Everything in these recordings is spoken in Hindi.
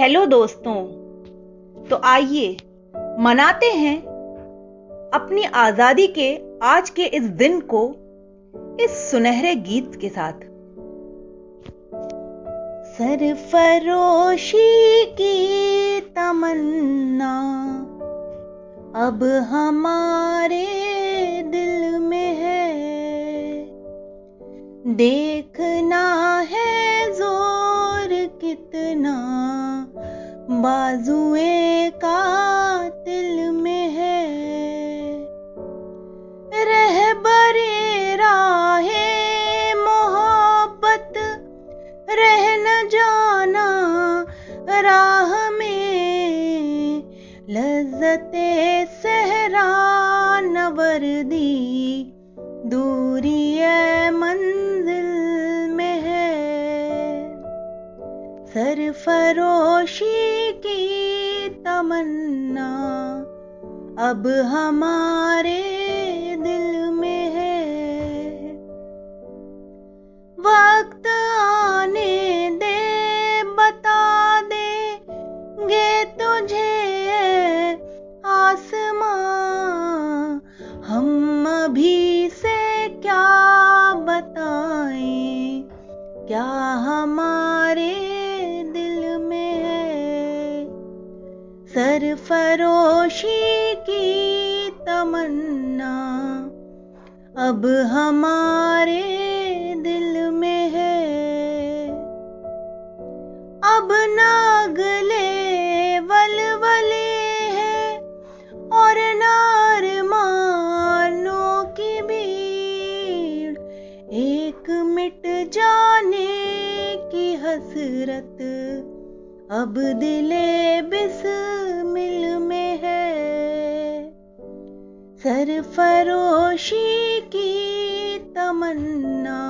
हेलो दोस्तों तो आइए मनाते हैं अपनी आज़ादी के आज के इस दिन को इस सुनहरे गीत के साथ। सरफरोशी की तमन्ना, अब हमारे दिल में है। देखना है ज़ोर कितना बाजुए का दिल में है। रह बरे राहे मोहब्बत, रह न जाना राह में। लज्जते सहरा नवर्दी, दूरी है मंजिल में है। सरफरोशी तमन्ना अब हमारे सरफरोशी की तमन्ना। अब हमारे दिल में है। अब नागले वलवले है और नार मानो की भीड़। एक मिट जाने की हसरत अब दिले बिस मिल में है। सरफरोशी की तमन्ना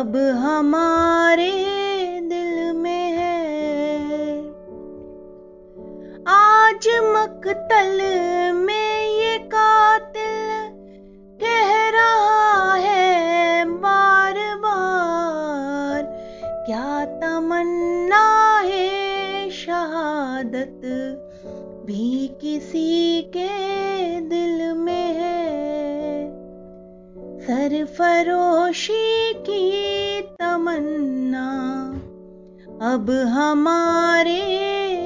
अब हमारे दिल में है। आज मकतल में शहादत भी किसी के दिल में है। सरफरोशी की तमन्ना अब हमारे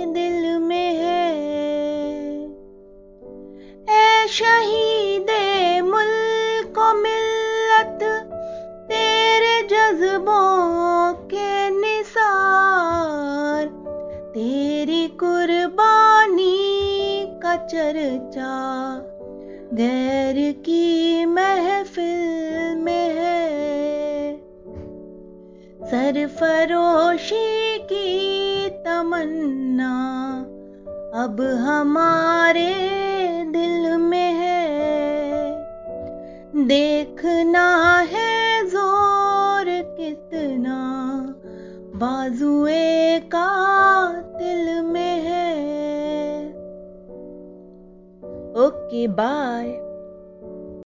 दिल में है। ऐ शहीदे चर्चा। गैर की महफिल में है। सरफरोशी की तमन्ना अब हमारे दिल में है। देखना है ज़ोर कितना बाजुए का दिल में है ओके बाय